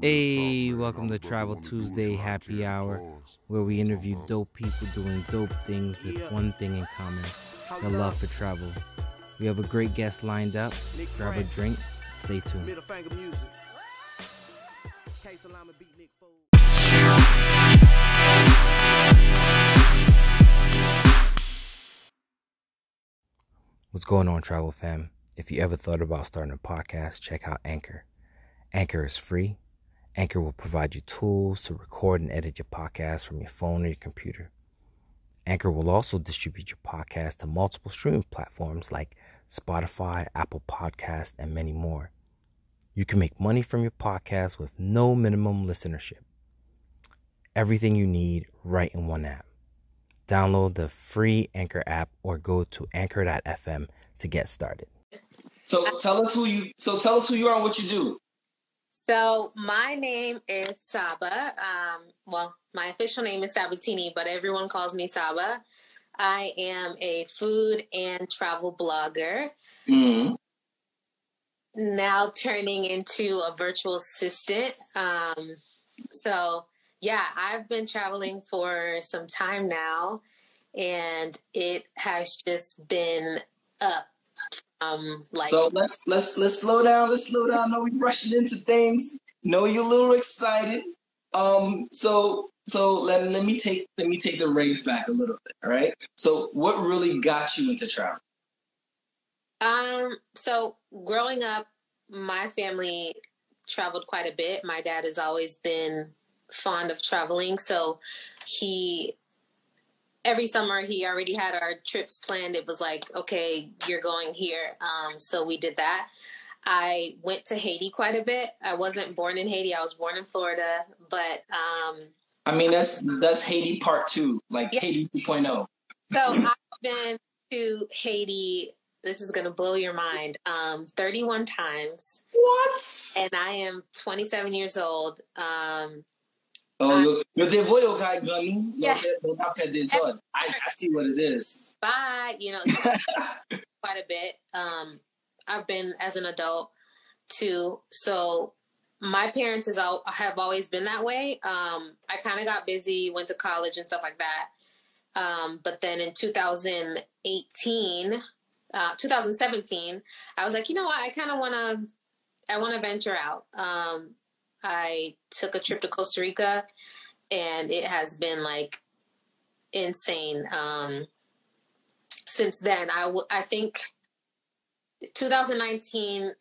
Hey, welcome to Travel Tuesday Happy Hour, where we interview dope people doing dope things with one thing in common the love for travel. We have a great guest lined up. Grab a drink, stay tuned. Middle finger music. K Salama beat Nick Foles. What's going on, travel fam? If you ever thought about starting a podcast, check out Anchor. Anchor is free. Anchor will provide you tools to record and edit your podcast from your phone or your computer. Anchor will also distribute your podcast to multiple streaming platforms like Spotify, Apple Podcasts, and many more. You can make money from your podcast with no minimum listenership. Everything you need right in one app. Download the free Anchor app or go to anchor.fm to get started. So tell us who you. So tell us who you are and what you do. So my name is Saba. Um, well, my official name is Sabatini, but everyone calls me Saba. I am a food and travel blogger, Mm-hmm. now turning into a virtual assistant. Um, so yeah, I've been traveling for some time now, and it has just been up. Um, like So let's let's let's slow down. Let's slow down. No, we rushing into things. Know you're a little excited. Um. So so let let me take let me take the reins back a little bit. All right. So what really got you into travel? Um, so growing up, my family traveled quite a bit. My dad has always been fond of traveling, so he every summer he already had our trips planned. It was like, okay, you're going here. Um, so we did that. I went to Haiti quite a bit. I wasn't born in Haiti. I was born in Florida, but um, I mean that's that's Haiti part two, like Yeah. Haiti 2.0. So I've been to Haiti. This is gonna blow your mind. Um, 31 times, What? and I am 27 years old. Um, Oh, yo, yo te voy au guy gunny. Yeah. I, I see what it is. bye. You know, quite a bit. Um, I've been as an adult too. So my parents is all, have always been that way. Um, I kind of got busy, went to college and stuff like that. Um, but then in 2018, uh, 2017, I was like, you know what? I kind of want to, I want to venture out. Um, I took a trip to Costa Rica and it has been like insane. Um, since then, I, w- I think 2019,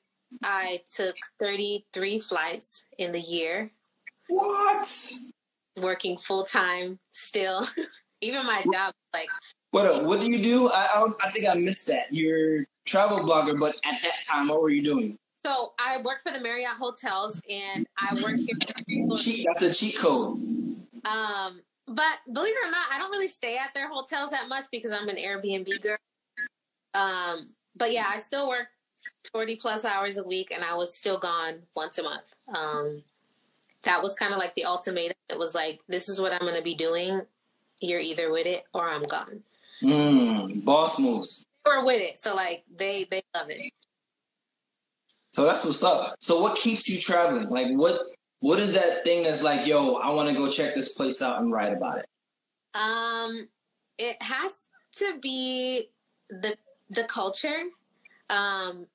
I took 33 flights in the year, What? working full time still. Even my job, like, What uh, what do you do? I I, I think I missed that. You're a travel blogger, but at that time, what were you doing? So I work for the Marriott hotels and I work here. That's a cheat code. Um, but believe it or not, I don't really stay at their hotels that much because I'm an Airbnb girl. Um, but yeah, I still work 40 plus hours a week and I was still gone once a month. Um, that was kind of like the ultimatum. It was like, this is what I'm going to be doing. You're either with it or I'm gone. Mm, boss moves. Or with it. So like they, they love it. So that's what's up. So what keeps you traveling? Like what what is that thing that's like, yo, I want to go check this place out and write about it? Um, it has to be the the culture, um,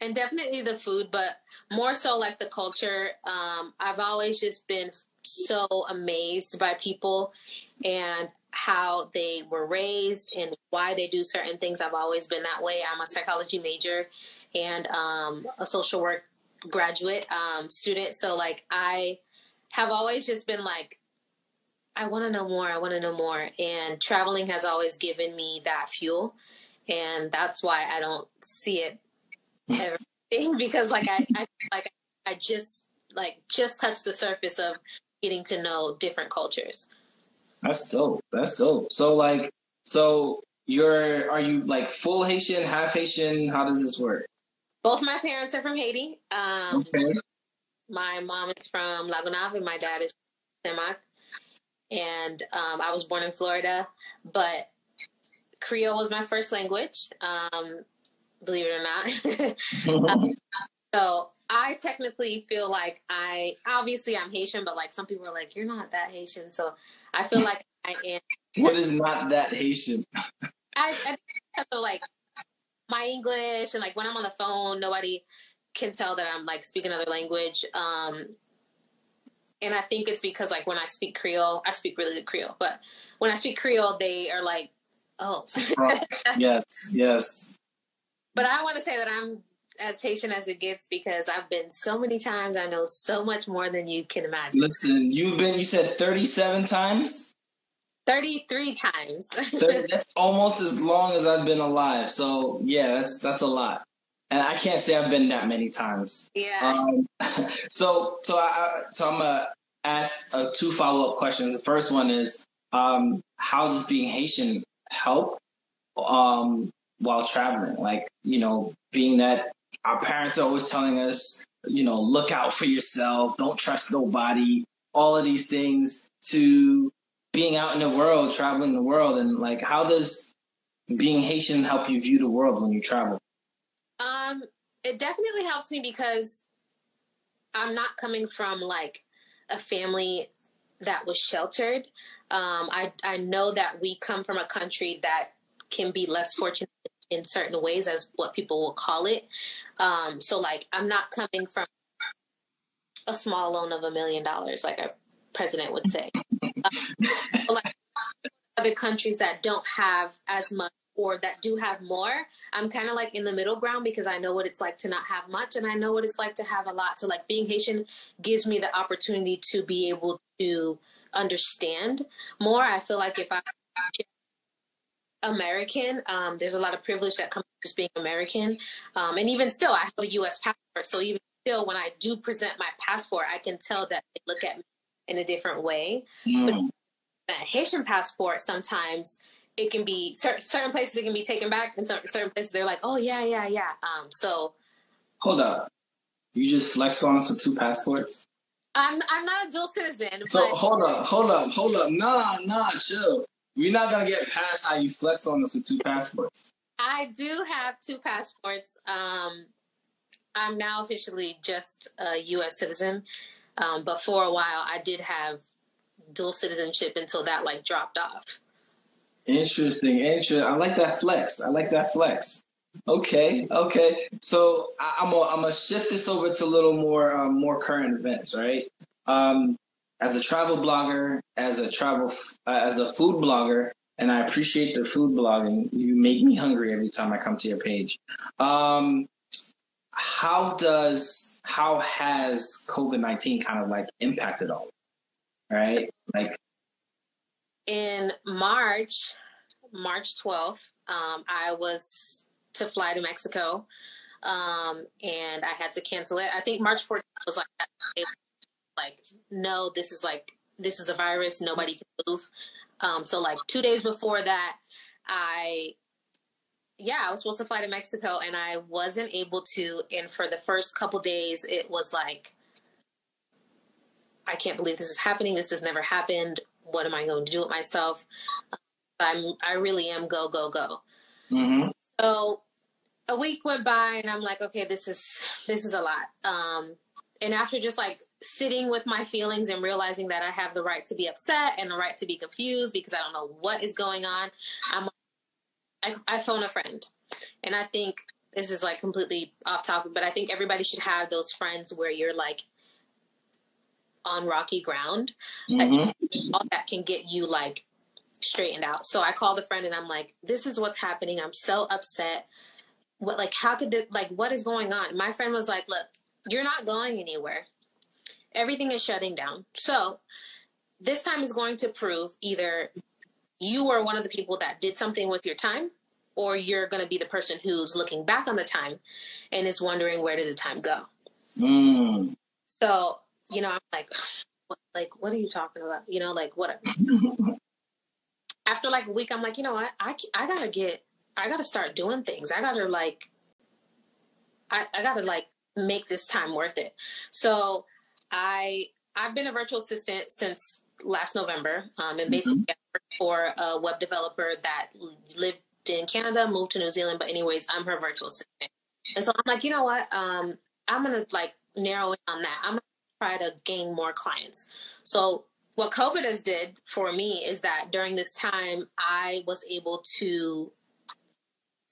and definitely the food, but more so like the culture. Um, I've always just been so amazed by people and how they were raised and why they do certain things. I've always been that way. I'm a psychology major and um, a social work graduate um, student, so like I have always just been like I want to know more. I want to know more. And traveling has always given me that fuel. And that's why I don't see it ever because like I, I like I just like just touched the surface of getting to know different cultures. That's dope. That's dope. So like so you're are you like full Haitian, half Haitian? How does this work? Both my parents are from Haiti. Um, Okay. my mom is from La Gonâve and my dad is from Semak. And um, I was born in Florida, but Creole was my first language. Um, believe it or not. So I technically feel like I obviously I'm Haitian, but like some people are like, you're not that Haitian. So I feel like I am. What is not that Haitian? I, I think like my English and like when I'm on the phone, nobody can tell that I'm like speaking another language. Um, and I think it's because like when I speak Creole, I speak really good Creole, but when I speak Creole, they are like, oh. yes, yes. But I want to say that I'm as Haitian as it gets because I've been so many times. I know so much more than you can imagine. Listen, you've been, you said 37 times? 33 times. that's almost as long as I've been alive. So yeah, that's that's a lot. And I can't say I've been that many times. Yeah. Um, so so I so I'm gonna ask uh, two follow up questions. The first one is um, how does being Haitian help um, while traveling? Like you know, being that our parents are always telling us, you know, look out for yourself, don't trust nobody, all of these things to being out in the world, traveling the world, and like how does being Haitian help you view the world when you travel? Um, it definitely helps me because I'm not coming from like a family that was sheltered. Um, I I know that we come from a country that can be less fortunate in certain ways, as what people will call it. Um, so like I'm not coming from a small loan of a million dollars, like a president would say. Um, like other countries that don't have as much or that do have more, I'm kind of like in the middle ground because I know what it's like to not have much and I know what it's like to have a lot. So like being Haitian gives me the opportunity to be able to understand more. I feel like if I American, um, there's a lot of privilege that comes with just being American. Um, and even still, I have a U.S. passport. So even still, when I do present my passport, I can tell that they look at me in a different way. Mm. But that Haitian passport, sometimes it can be certain places it can be taken back, and certain places they're like, oh yeah, yeah, yeah. Um, so hold up, you just flexed on us with two passports. I'm I'm not a dual citizen. So but- hold up, hold up, hold up. Nah, nah, chill. We're not gonna get past how you flexed on us with two passports. I do have two passports. Um, I'm now officially just a U.S. citizen, um, but for a while I did have dual citizenship until that like dropped off. Interesting, interesting. I like that flex. I like that flex. Okay, okay. So I, am gonna I'm shift this over to a little more um, more current events, right? Um, as a travel blogger, as a travel uh, as a food blogger, and I appreciate the food blogging. You make me hungry every time I come to your page. Um, how does how has COVID nineteen kind of like impacted all? Right, like in March, March 12th, um, I was to fly to Mexico, um, and I had to cancel it. I think March 14th was like, like, no, this is like, this is a virus. Nobody can move. Um, so like two days before that, I, yeah, I was supposed to fly to Mexico and I wasn't able to. And for the first couple days, it was like, I can't believe this is happening. This has never happened what am I going to do with myself? I'm I really am go go go. Mm-hmm. So a week went by and I'm like, okay, this is this is a lot. Um, and after just like sitting with my feelings and realizing that I have the right to be upset and the right to be confused because I don't know what is going on, I'm I, I phone a friend, and I think this is like completely off topic, but I think everybody should have those friends where you're like on rocky ground mm-hmm. that, that can get you like straightened out. So I called a friend and I'm like, this is what's happening. I'm so upset. What like how could this like what is going on? My friend was like, look, you're not going anywhere. Everything is shutting down. So this time is going to prove either you are one of the people that did something with your time or you're going to be the person who's looking back on the time and is wondering where did the time go. Mm. So you know, I'm like, what, like, what are you talking about? You know, like, what? After like a week, I'm like, you know what? I, I gotta get, I gotta start doing things. I gotta like, I, I gotta like make this time worth it. So I, I've been a virtual assistant since last November, um, and mm-hmm. basically mm-hmm. for a web developer that lived in Canada, moved to New Zealand. But anyways, I'm her virtual assistant. And so I'm like, you know what? Um, I'm gonna like narrow in on that. I'm gonna try to gain more clients. So what COVID has did for me is that during this time, I was able to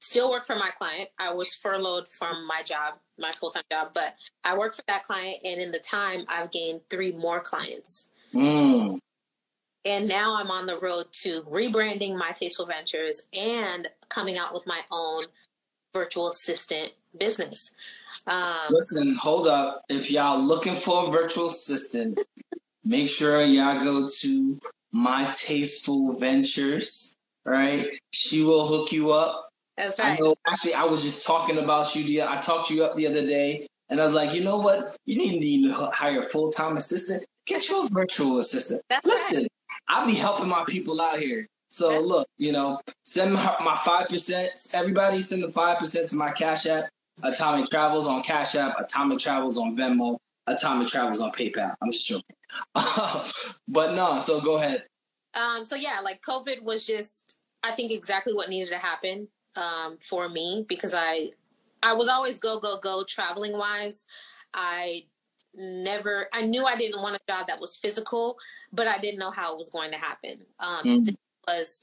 still work for my client. I was furloughed from my job, my full time job, but I worked for that client, and in the time, I've gained three more clients. Mm. And now I'm on the road to rebranding my Tasteful Ventures and coming out with my own virtual assistant business. Um, Listen, hold up. If y'all looking for a virtual assistant, make sure y'all go to my tasteful ventures. Right, she will hook you up. that's I right. know. Actually, I was just talking about you. The I talked you up the other day, and I was like, you know what? You didn't need to hire a full time assistant. Get your virtual assistant. That's Listen, right. I'll be helping my people out here. So Yeah. look, you know, send my my five percent. Everybody send the five percent to my Cash App. Atomic Travels on Cash App. Atomic Travels on Venmo. Atomic Travels on PayPal. I'm just joking. but no, so go ahead. Um, so yeah, like COVID was just, I think exactly what needed to happen um, for me because I, I was always go go go traveling wise. I never, I knew I didn't want a job that was physical, but I didn't know how it was going to happen. Um, Mhm. This was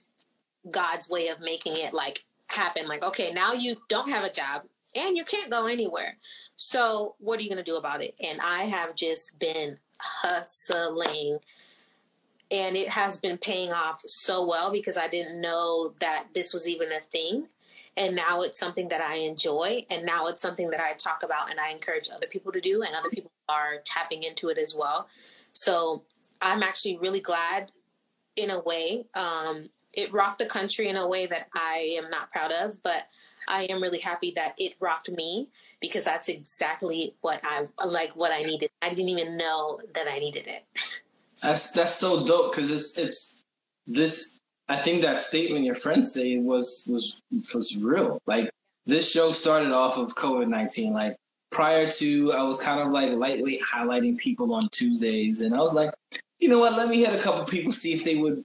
God's way of making it like happen. Like, okay, now you don't have a job and you can't go anywhere. So what are you going to do about it? And I have just been hustling and it has been paying off so well because I didn't know that this was even a thing. And now it's something that I enjoy. And now it's something that I talk about and I encourage other people to do. And other people are tapping into it as well. So I'm actually really glad in a way. Um, it rocked the country in a way that I am not proud of, but I am really happy that it rocked me because that's exactly what I like what I needed. I didn't even know that I needed it. That's that's so dope because it's it's this. I think that statement your friend said was was was real. Like this show started off of COVID nineteen. Like prior to, I was kind of like lightweight highlighting people on Tuesdays, and I was like, you know what? Let me hit a couple people see if they would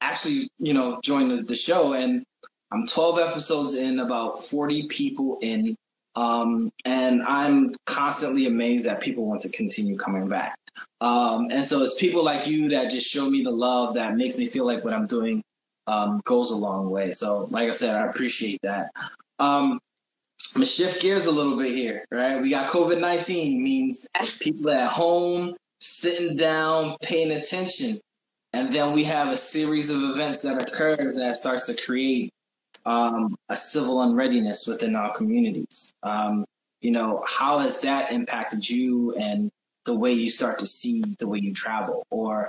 actually, you know, join the, the show. And I'm 12 episodes in, about 40 people in, um, and I'm constantly amazed that people want to continue coming back. Um, and so it's people like you that just show me the love that makes me feel like what I'm doing um, goes a long way. So, like I said, I appreciate that. Um, I'm gonna shift gears a little bit here, right? We got COVID 19 means people at home sitting down, paying attention. And then we have a series of events that occur that starts to create um, a civil unreadiness within our communities. Um, you know, how has that impacted you and the way you start to see the way you travel? Or,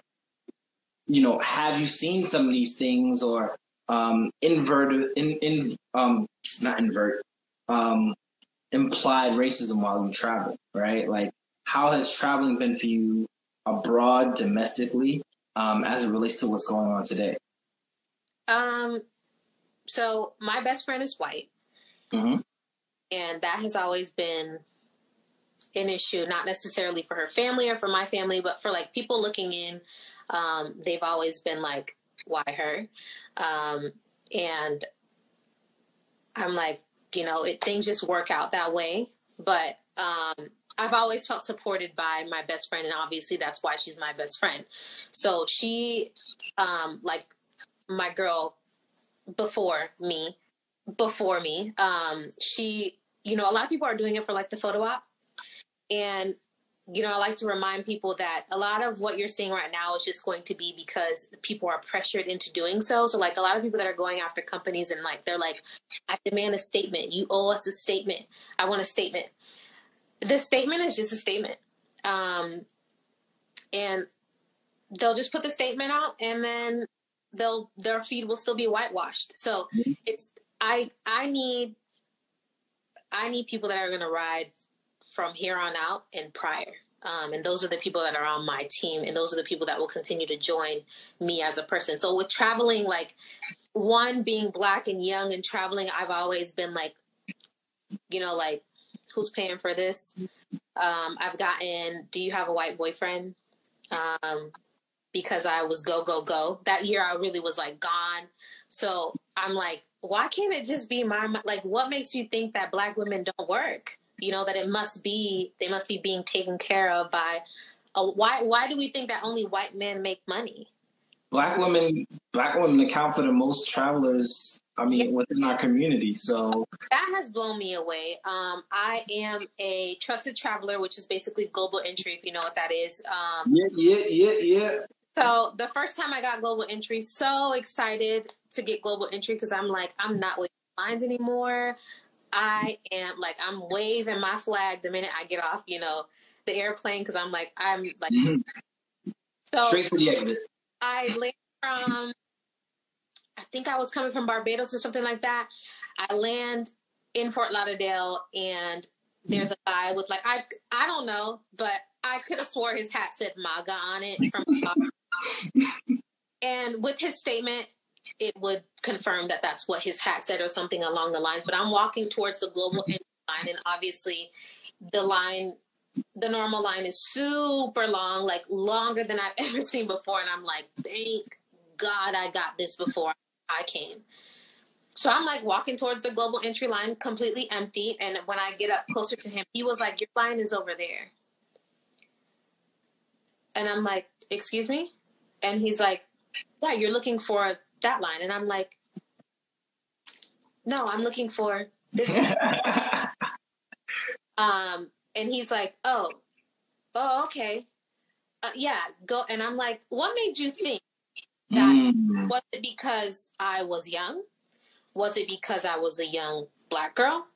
you know, have you seen some of these things or um, inverted, in, in, um, not invert, um, implied racism while you travel, right? Like, how has traveling been for you abroad, domestically, um, as it relates to what's going on today? Um, so my best friend is white, hmm and that has always been an issue, not necessarily for her family or for my family, but for like people looking in. Um, they've always been like, "Why her?" Um, and I'm like, you know, it, things just work out that way. But um, I've always felt supported by my best friend, and obviously that's why she's my best friend. So she, um, like my girl before me, before me, um, she, you know, a lot of people are doing it for like the photo op, and you know, I like to remind people that a lot of what you're seeing right now is just going to be because people are pressured into doing so. So, like, a lot of people that are going after companies and like, they're like, I demand a statement. You owe us a statement. I want a statement. The statement is just a statement. Um, and they'll just put the statement out and then they'll, their feed will still be whitewashed. So it's, I, I need, I need people that are going to ride from here on out and prior. Um, and those are the people that are on my team, and those are the people that will continue to join me as a person. So with traveling, like one being black and young and traveling, I've always been like, you know, like who's paying for this? Um, I've gotten, do you have a white boyfriend? Um, because I was go go go that year, I really was like gone. So I'm like, why can't it just be my like? What makes you think that black women don't work? you know, that it must be they must be being taken care of by. A, why why do we think that only white men make money? Black women, black women account for the most travelers. I mean, within our community. So that has blown me away. Um, I am a trusted traveler, which is basically global entry, if you know what that is. Um, yeah, yeah, yeah, yeah. So the first time I got global entry, so excited to get global entry because I'm like, I'm not waiting lines anymore. I am like, I'm waving my flag the minute I get off, you know, the airplane because I'm like, I'm like, mm-hmm. so Straight to the exit. I landed from, I think I was coming from Barbados or something like that. I land in Fort Lauderdale and there's a guy with like I I don't know, but I could have swore his hat said MAGA on it from and with his statement it would confirm that that's what his hat said or something along the lines. But I'm walking towards the global mm-hmm. entry line, and obviously, the line, the normal line is super long, like longer than I've ever seen before. And I'm like, thank God I got this before I came. So I'm like walking towards the global entry line, completely empty. And when I get up closer to him, he was like, Your line is over there. And I'm like, Excuse me? And he's like, Yeah, you're looking for that line. And I'm like, No, I'm looking for this. um, and he's like, Oh, oh, okay. Uh, yeah, go. And I'm like, What made you think that? Mm. Was it because I was young? Was it because I was a young black girl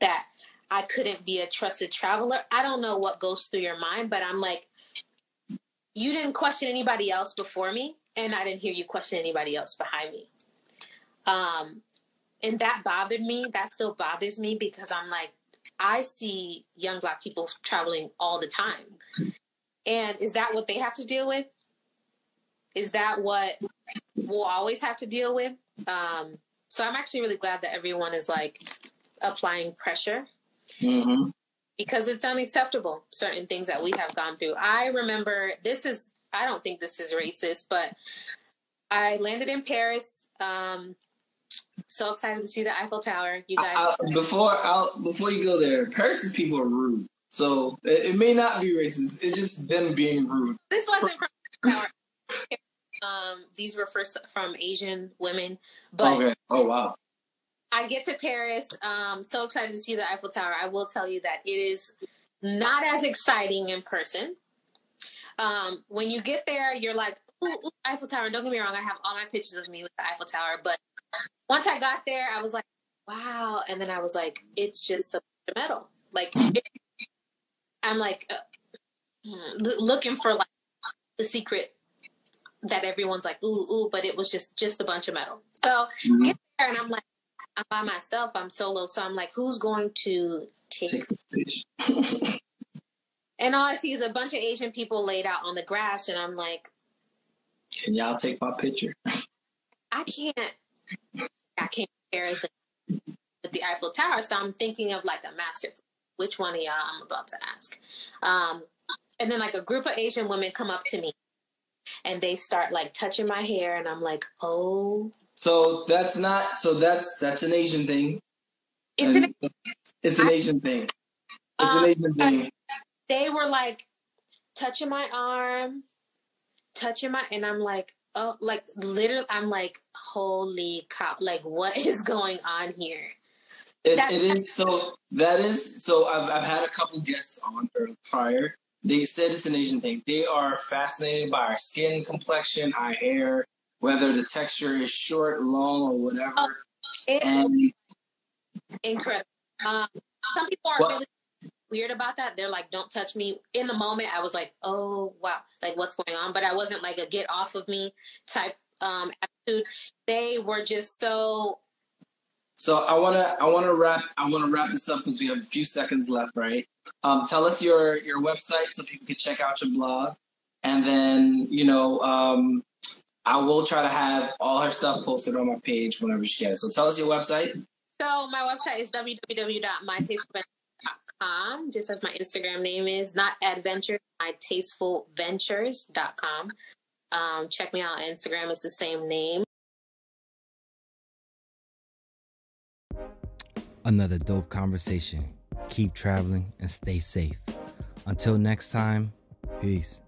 that I couldn't be a trusted traveler? I don't know what goes through your mind, but I'm like, you didn't question anybody else before me, and I didn't hear you question anybody else behind me. Um, and that bothered me. That still bothers me because I'm like, I see young black people traveling all the time. And is that what they have to deal with? Is that what we'll always have to deal with? Um, so I'm actually really glad that everyone is like applying pressure hmm because it's unacceptable certain things that we have gone through. I remember this is I don't think this is racist, but I landed in Paris. Um, so excited to see the Eiffel Tower. You guys, I, I- before I'll, before you go there, Paris people are rude. So it, it may not be racist. It's just them being rude. this wasn't from. Um, these were first from Asian women, but okay. Oh wow. I get to Paris. Um, so excited to see the Eiffel Tower. I will tell you that it is not as exciting in person. Um, when you get there, you're like, ooh, ooh, Eiffel Tower. Don't get me wrong, I have all my pictures of me with the Eiffel Tower. But once I got there, I was like, wow. And then I was like, it's just a bunch of metal. Like, it, I'm like uh, hmm, looking for like the secret that everyone's like, ooh, ooh, but it was just just a bunch of metal. So Mhm. get there, and I'm like, I'm by myself. I'm solo. So I'm like, who's going to take Take. And all I see is a bunch of Asian people laid out on the grass, and I'm like, Can y'all take my picture? I can't, I can't compare it with the Eiffel Tower. So I'm thinking of like a master. Which one of y'all I'm about to ask? Um, and then like a group of Asian women come up to me, and they start like touching my hair, and I'm like, oh, So that's not. So that's that's an Asian thing. it's an. It's an Asian thing. It's an Um, Asian thing. they were like touching my arm, touching my, and I'm like, oh, like literally, I'm like, holy cow, like what is going on here? It, it is so. That is so. I've I've had a couple guests on prior. They said it's an Asian thing. They are fascinated by our skin complexion, our hair, whether the texture is short, long, or whatever. Oh, and incredible. Um, some people are What- really weird about that. They're like, don't touch me. In the moment, I was like, oh, wow, like what's going on? But I wasn't like a get off of me type um, attitude. They were just so so I wanna I wanna wrap I wanna wrap this up because we have a few seconds left, right? Um, tell us your your website so people can check out your blog, and then you know um, I will try to have all her stuff posted on my page whenever she can. So tell us your website. So my website is www.mytastefulventures.com, just as my Instagram name is, not adventure, mytastefulventures.com. Um, check me out on Instagram, it's the same name. Another dope conversation keep traveling, and stay safe. Until next time, peace.